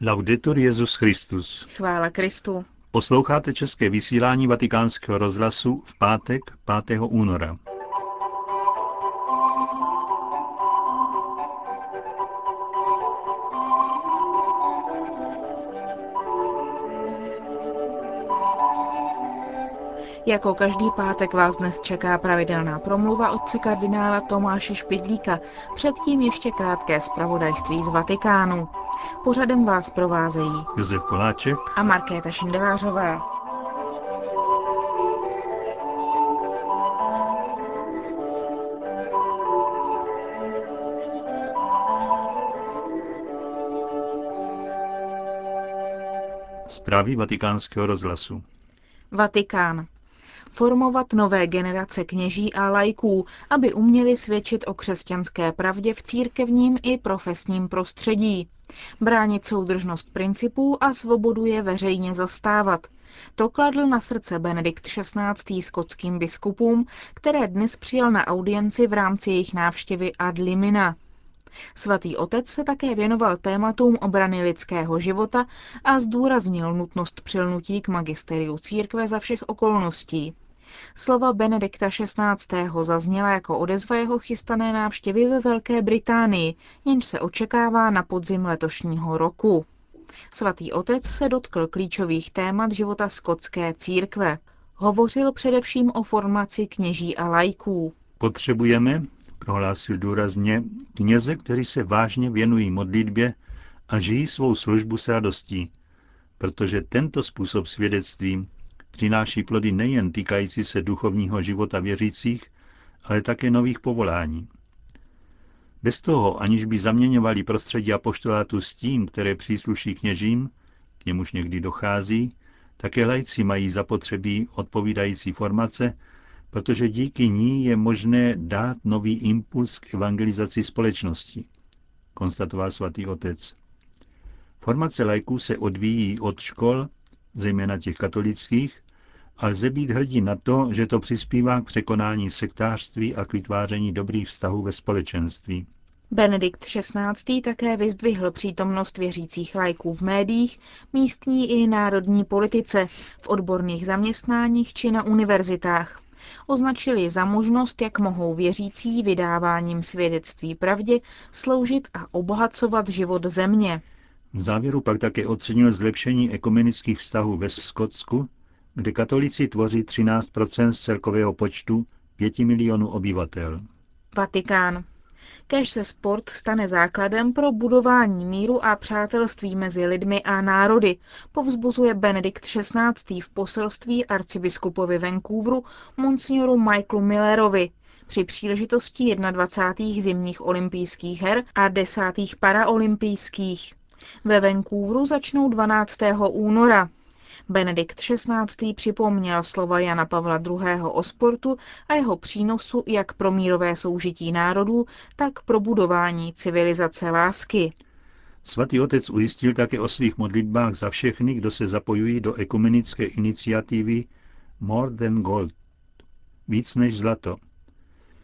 Laudetur Jezus Christus. Chvála Kristu. Posloucháte české vysílání Vatikánského rozhlasu v pátek 5. února. Jako každý pátek vás dnes čeká pravidelná promluva otce kardinála Tomáše Špidlíka, předtím ještě krátké zpravodajství z Vatikánu. Pořadem vás provázejí Josef Koláček a Markéta Šindelářová. Zprávy vatikánského rozhlasu. Vatikán formovat nové generace kněží a lajků, aby uměli svědčit o křesťanské pravdě v církevním i profesním prostředí. Bránit soudržnost principů a svobodu je veřejně zastávat. To kladl na srdce Benedikt XVI. skotským biskupům, které dnes přijal na audienci v rámci jejich návštěvy ad limina. Svatý otec se také věnoval tématům obrany lidského života a zdůraznil nutnost přilnutí k magisteriu církve za všech okolností. Slova Benedikta XVI. zazněla jako odezva jeho chystané návštěvy ve Velké Británii, jenž se očekává na podzim letošního roku. Svatý otec se dotkl klíčových témat života skotské církve. Hovořil především o formaci kněží a lajků. Potřebujeme, prohlásil důrazně, kněze, kteří se vážně věnují modlitbě a žijí svou službu s radostí, protože tento způsob svědectví přináší plody nejen týkající se duchovního života věřících, ale také nových povolání. Bez toho, aniž by zaměňovali prostředí apoštolátu s tím, které přísluší kněžím, k němuž někdy dochází, také lajci mají zapotřebí odpovídající formace, protože díky ní je možné dát nový impuls k evangelizaci společnosti, konstatoval svatý otec. Formace lajků se odvíjí od škol, zejména těch katolických, a lze být hrdí na to, že to přispívá k překonání sektářství a k vytváření dobrých vztahů ve společenství. Benedikt XVI. také vyzdvihl přítomnost věřících lajků v médiích, místní i národní politice, v odborných zaměstnáních či na univerzitách. Označili za možnost, jak mohou věřící vydáváním svědectví pravdě sloužit a obohacovat život země. V závěru pak také ocenil zlepšení ekumenických vztahů ve Skotsku, kde katolici tvoří 13 z celkového počtu 5 milionů obyvatel. Vatikán. Kež se sport stane základem pro budování míru a přátelství mezi lidmi a národy, povzbuzuje Benedikt XVI. v poselství arcibiskupovi Vancouveru monsignoru Michaelu Millerovi při příležitosti 21. zimních olympijských her a 10. paraolympijských. Ve Vancouveru začnou 12. února. Benedikt XVI. připomněl slova Jana Pavla II. o sportu a jeho přínosu jak pro mírové soužití národů, tak pro budování civilizace lásky. Svatý otec ujistil také o svých modlitbách za všechny, kdo se zapojují do ekumenické iniciativy More than Gold, víc než zlato,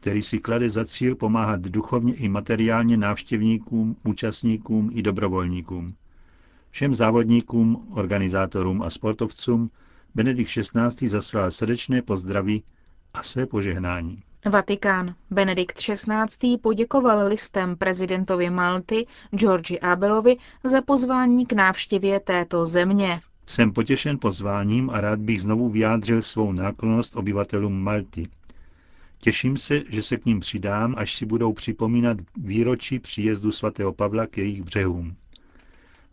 který si klade za cíl pomáhat duchovně i materiálně návštěvníkům, účastníkům i dobrovolníkům. Všem závodníkům, organizátorům a sportovcům Benedikt XVI. zaslal srdečné pozdraví a své požehnání. Vatikán. Benedikt XVI. poděkoval listem prezidentovi Malty Georgi Abelovi za pozvání k návštěvě této země. Jsem potěšen pozváním a rád bych znovu vyjádřil svou náklonost obyvatelům Malty. Těším se, že se k ním přidám, až si budou připomínat výročí příjezdu svatého Pavla k jejich břehům.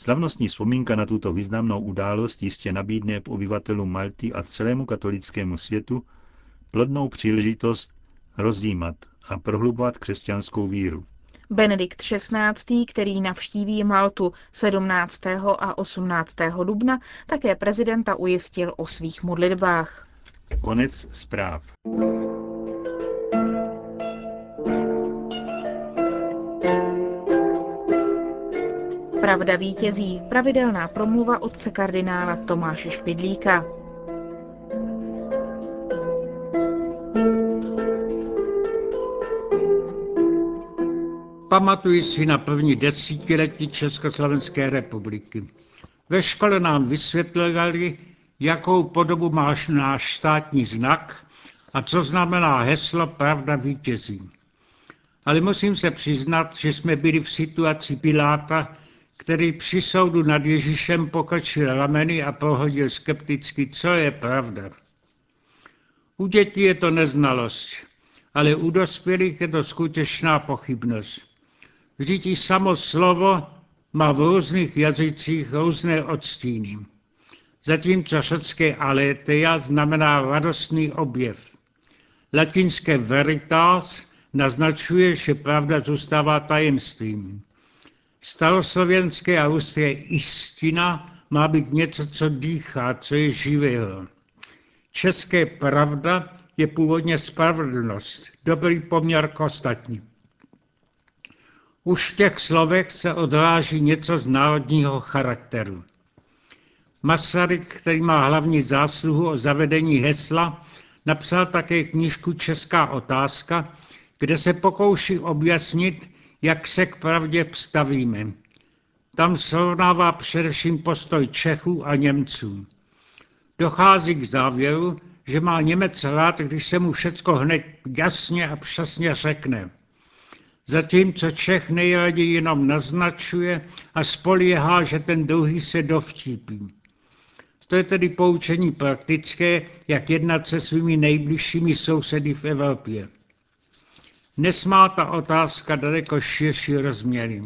Slavnostní vzpomínka na tuto významnou událost jistě nabídne obyvatelům Malty a celému katolickému světu plodnou příležitost rozjímat a prohlubovat křesťanskou víru. Benedikt XVI., který navštíví Maltu 17. a 18. dubna, také prezidenta ujistil o svých modlitbách. Konec zpráv. Pravda vítězí. Pravidelná promluva otce kardinála Tomáše Špidlíka. Pamatuji si na první desítiletí Československé republiky. Ve škole nám vysvětlovali, jakou podobu máš náš státní znak a co znamená heslo Pravda vítězí. Ale musím se přiznat, že jsme byli v situaci Piláta, který při soudu nad Ježíšem pokrčil rameny a prohodil skepticky, co je pravda. U dětí je to neznalost, ale u dospělých je to skutečná pochybnost. Vždyť i samo slovo má v různých jazycích různé odstíny. Zatímco řecké aletheia znamená radostný objev. Latinské veritas naznačuje, že pravda zůstává tajemstvím. Staroslovenské a ruské istina má být něco, co dýchá, co je živého. České pravda je původně spravedlnost, dobrý poměr k ostatním. Už v těch slovech se odráží něco z národního charakteru. Masaryk, který má hlavní zásluhu o zavedení hesla, napsal také knížku Česká otázka, kde se pokouší objasnit, jak se k pravdě stavíme. Tam srovnává především postoj Čechů a Němců. Dochází k závěru, že má Němec rád, když se mu všecko hned jasně a přesně řekne. Zatímco Čech nejraději jenom naznačuje a spolíhá, že ten druhý se dovtípí. To je tedy poučení praktické, jak jednat se svými nejbližšími sousedy v Evropě. Dnes má ta otázka daleko širší rozměry.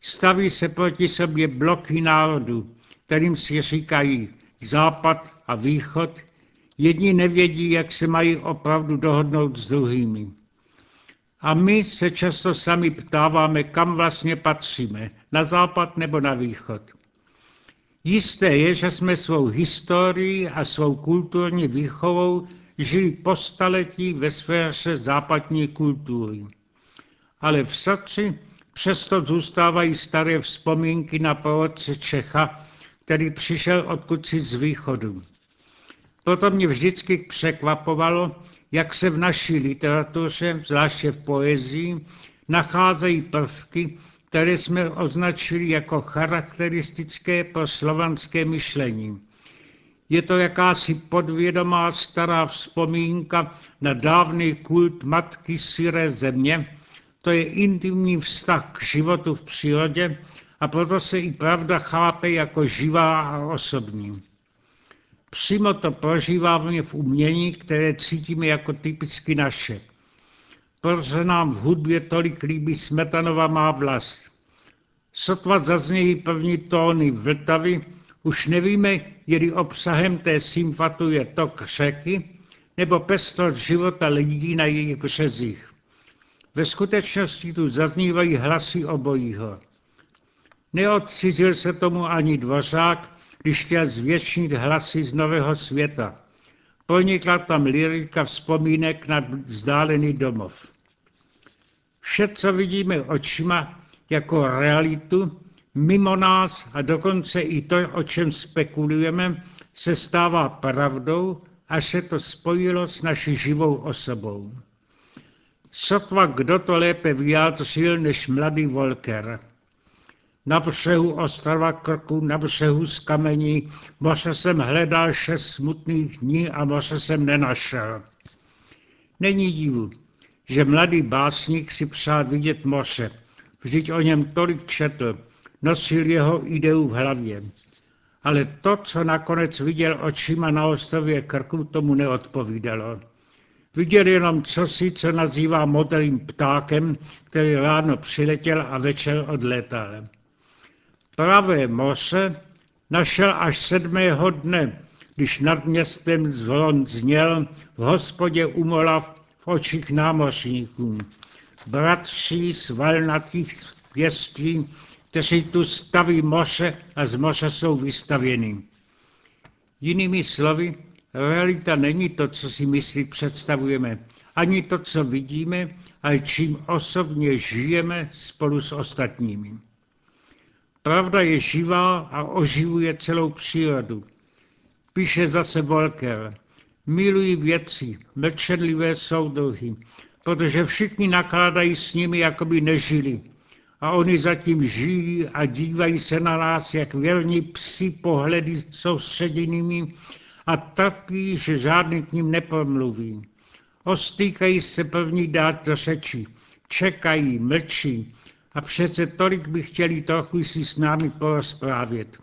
Staví se proti sobě bloky národů, kterým si říkají západ a východ, jedni nevědí, jak se mají opravdu dohodnout s druhými. A my se často sami ptáváme, kam vlastně patříme, na západ nebo na východ. Jisté je, že jsme svou historií a svou kulturní výchovou žili po staletí ve sféře západní kultury. Ale v srdci přesto zůstávají staré vzpomínky na povodce Čecha, který přišel odkud si z východu. Proto mě vždycky překvapovalo, jak se v naší literatuře, zvláště v poezii, nacházejí prvky, které jsme označili jako charakteristické pro slovanské myšlení. Je to jakási podvědomá stará vzpomínka na dávný kult matky syré země, to je intimní vztah k životu v přírodě a proto se i pravda chápe jako živá a osobní. Přímo to prožíváme v umění, které cítíme jako typicky naše. Proto nám v hudbě tolik líbí Smetanova má vlast. Sotva zaznějí první tóny Vltavy, už nevíme, jeli obsahem té symfatu je tok řeky, nebo pestrost života lidí na jejich březích. Ve skutečnosti tu zaznívají hlasy obojího. Neodcizil se tomu ani dvořák, když chtěl zvětšnit hlasy z nového světa. Ponikla tam lirika vzpomínek na vzdálený domov. Vše, co vidíme očima jako realitu, mimo nás a dokonce i to, o čem spekulujeme, se stává pravdou, až se to spojilo s naší živou osobou. Sotva kdo to lépe vyjádřil než mladý Volker. Na břehu ostrova Krku, na břehu z kamení, moře jsem hledal šest smutných dní a moře jsem nenašel. Není divu, že mladý básník si přál vidět moře. Vždyť o něm tolik četl, nosil jeho ideu v hlavě. Ale to, co nakonec viděl očima na ostrově Krku, tomu neodpovídalo. Viděl jenom cosi, co nazývá modrým ptákem, který ráno přiletěl a večer odletal. Pravé moře našel až sedmého dne, když nad městem zvon zněl v hospodě umolav v očích námořníků. Bratří z valnatých pěstí, kteří tu staví moře a z moře jsou vystavěni. Jinými slovy, realita není to, co si myslí představujeme, ani to, co vidíme, ale čím osobně žijeme spolu s ostatními. Pravda je živá a oživuje celou přírodu. Píše zase Volker. Milují věci, mlčenlivé soudruhy, protože všichni nakládají s nimi, jako by nežili. A oni zatím žijí a dívají se na nás, jak věrní psi pohledy soustředěnými a trpí, že žádný k ním nepromluví. Ostýkají se první dát do řeči, čekají, mlčí a přece tolik by chtěli trochu si s námi porozprávět.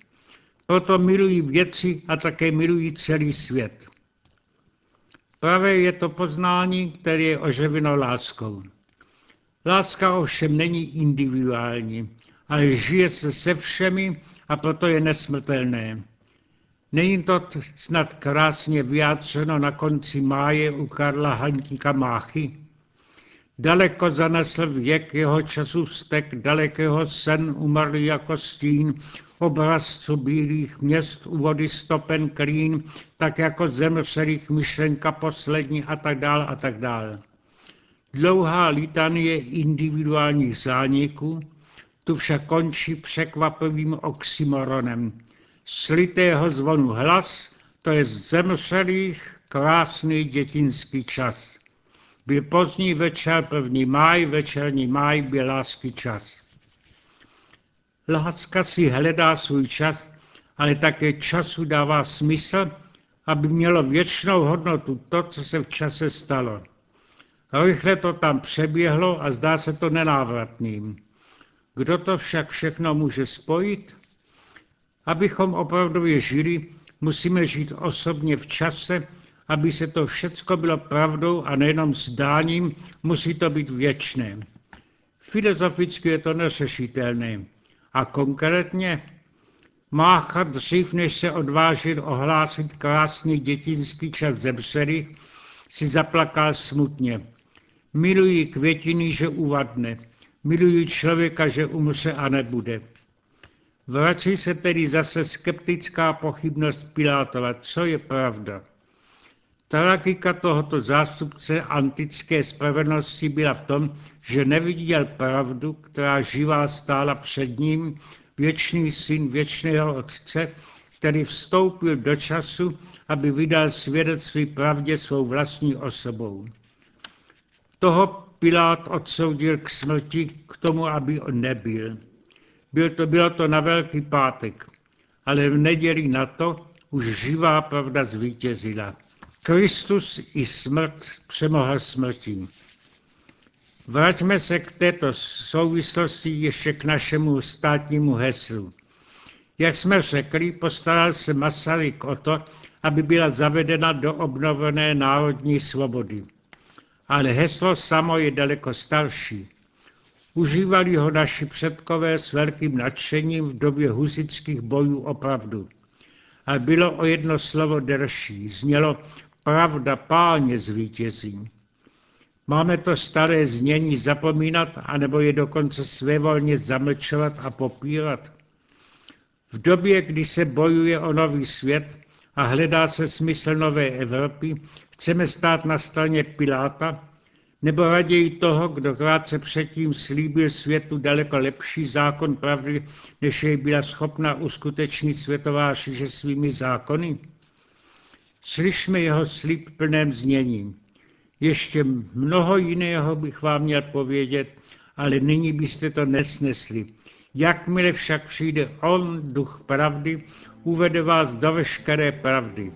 Proto milují věci a také milují celý svět. Pravé je to poznání, které je oživeno láskou. Láska ovšem není individuální, ale žije se se všemi a proto je nesmrtelné. Není to snad krásně vyjádřeno na konci máje u Karla Hantíka Máchy? Daleko zanesl věk jeho času stek, dalekého sen umrlý jako stín, obrazců bílých měst u vody stopen klín, tak jako zemřelých myšlenka poslední a tak dál a tak dál. Dlouhá litanie individuálních zániků tu však končí překvapivým oxymoronem. Slitého zvonu hlas, to je zemřelých krásný dětinský čas. Byl pozdní večer, první máj, večerní máj, byl lásky čas. Láska si hledá svůj čas, ale také času dává smysl, aby mělo věčnou hodnotu to, co se v čase stalo. Rychle to tam přeběhlo a zdá se to nenávratným. Kdo to však všechno může spojit? Abychom opravdově žili, musíme žít osobně v čase, aby se to všecko bylo pravdou a nejenom zdáním, musí to být věčné. Filozoficky je to neřešitelné. A konkrétně Mácha dřív, než se odvážil ohlásit krásný dětinský čas zemřelých, si zaplakal smutně. Miluji květiny, že uvadne. Miluji člověka, že umře a nebude. Vrací se tedy zase skeptická pochybnost Pilátova, co je pravda. Tragika tohoto zástupce antické spravedlnosti byla v tom, že neviděl pravdu, která živá stála před ním, věčný syn věčného otce, který vstoupil do času, aby vydal svědectví pravdě svou vlastní osobou. Toho Pilát odsoudil k smrti, k tomu, aby on nebyl. Byl to, bylo to na Velký pátek, ale v neděli na to už živá pravda zvítězila. Kristus i smrt přemohl smrtí. Vraťme se k této souvislosti ještě k našemu státnímu heslu. Jak jsme řekli, postaral se Masaryk o to, aby byla zavedena do obnovené národní svobody. Ale heslo samo je daleko starší. Užívali ho naši předkové s velkým nadšením v době husických bojů opravdu. A bylo o jedno slovo delší. Znělo pravda páně zvítězí. Máme to staré znění zapomínat, anebo je dokonce svévolně zamlčovat a popírat? V době, kdy se bojuje o nový svět a hledá se smysl nové Evropy, chceme stát na straně Piláta, nebo raději toho, kdo krátce předtím slíbil světu daleko lepší zákon pravdy, než jej byla schopna uskutečnit světová šiže svými zákony? Slyšme jeho slib plném znění. Ještě mnoho jiného bych vám měl povědět, ale nyní byste to nesnesli. Jakmile však přijde On, duch pravdy, uvede vás do veškeré pravdy.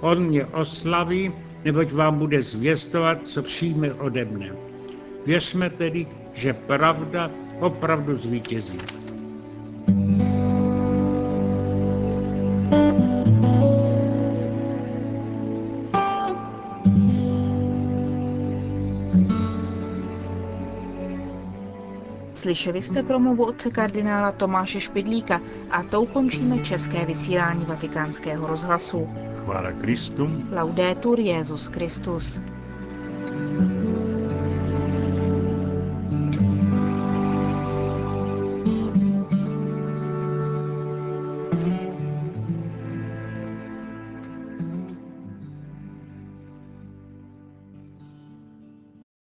On mě oslaví, neboť vám bude zvěstovat, co přijme ode mne. Věřme tedy, že pravda opravdu zvítězí. Slyšeli jste promluvu otce kardinála Tomáše Špidlíka a tou končíme české vysílání vatikánského rozhlasu. Chvála Kristu. Laudetur Jezus Christus.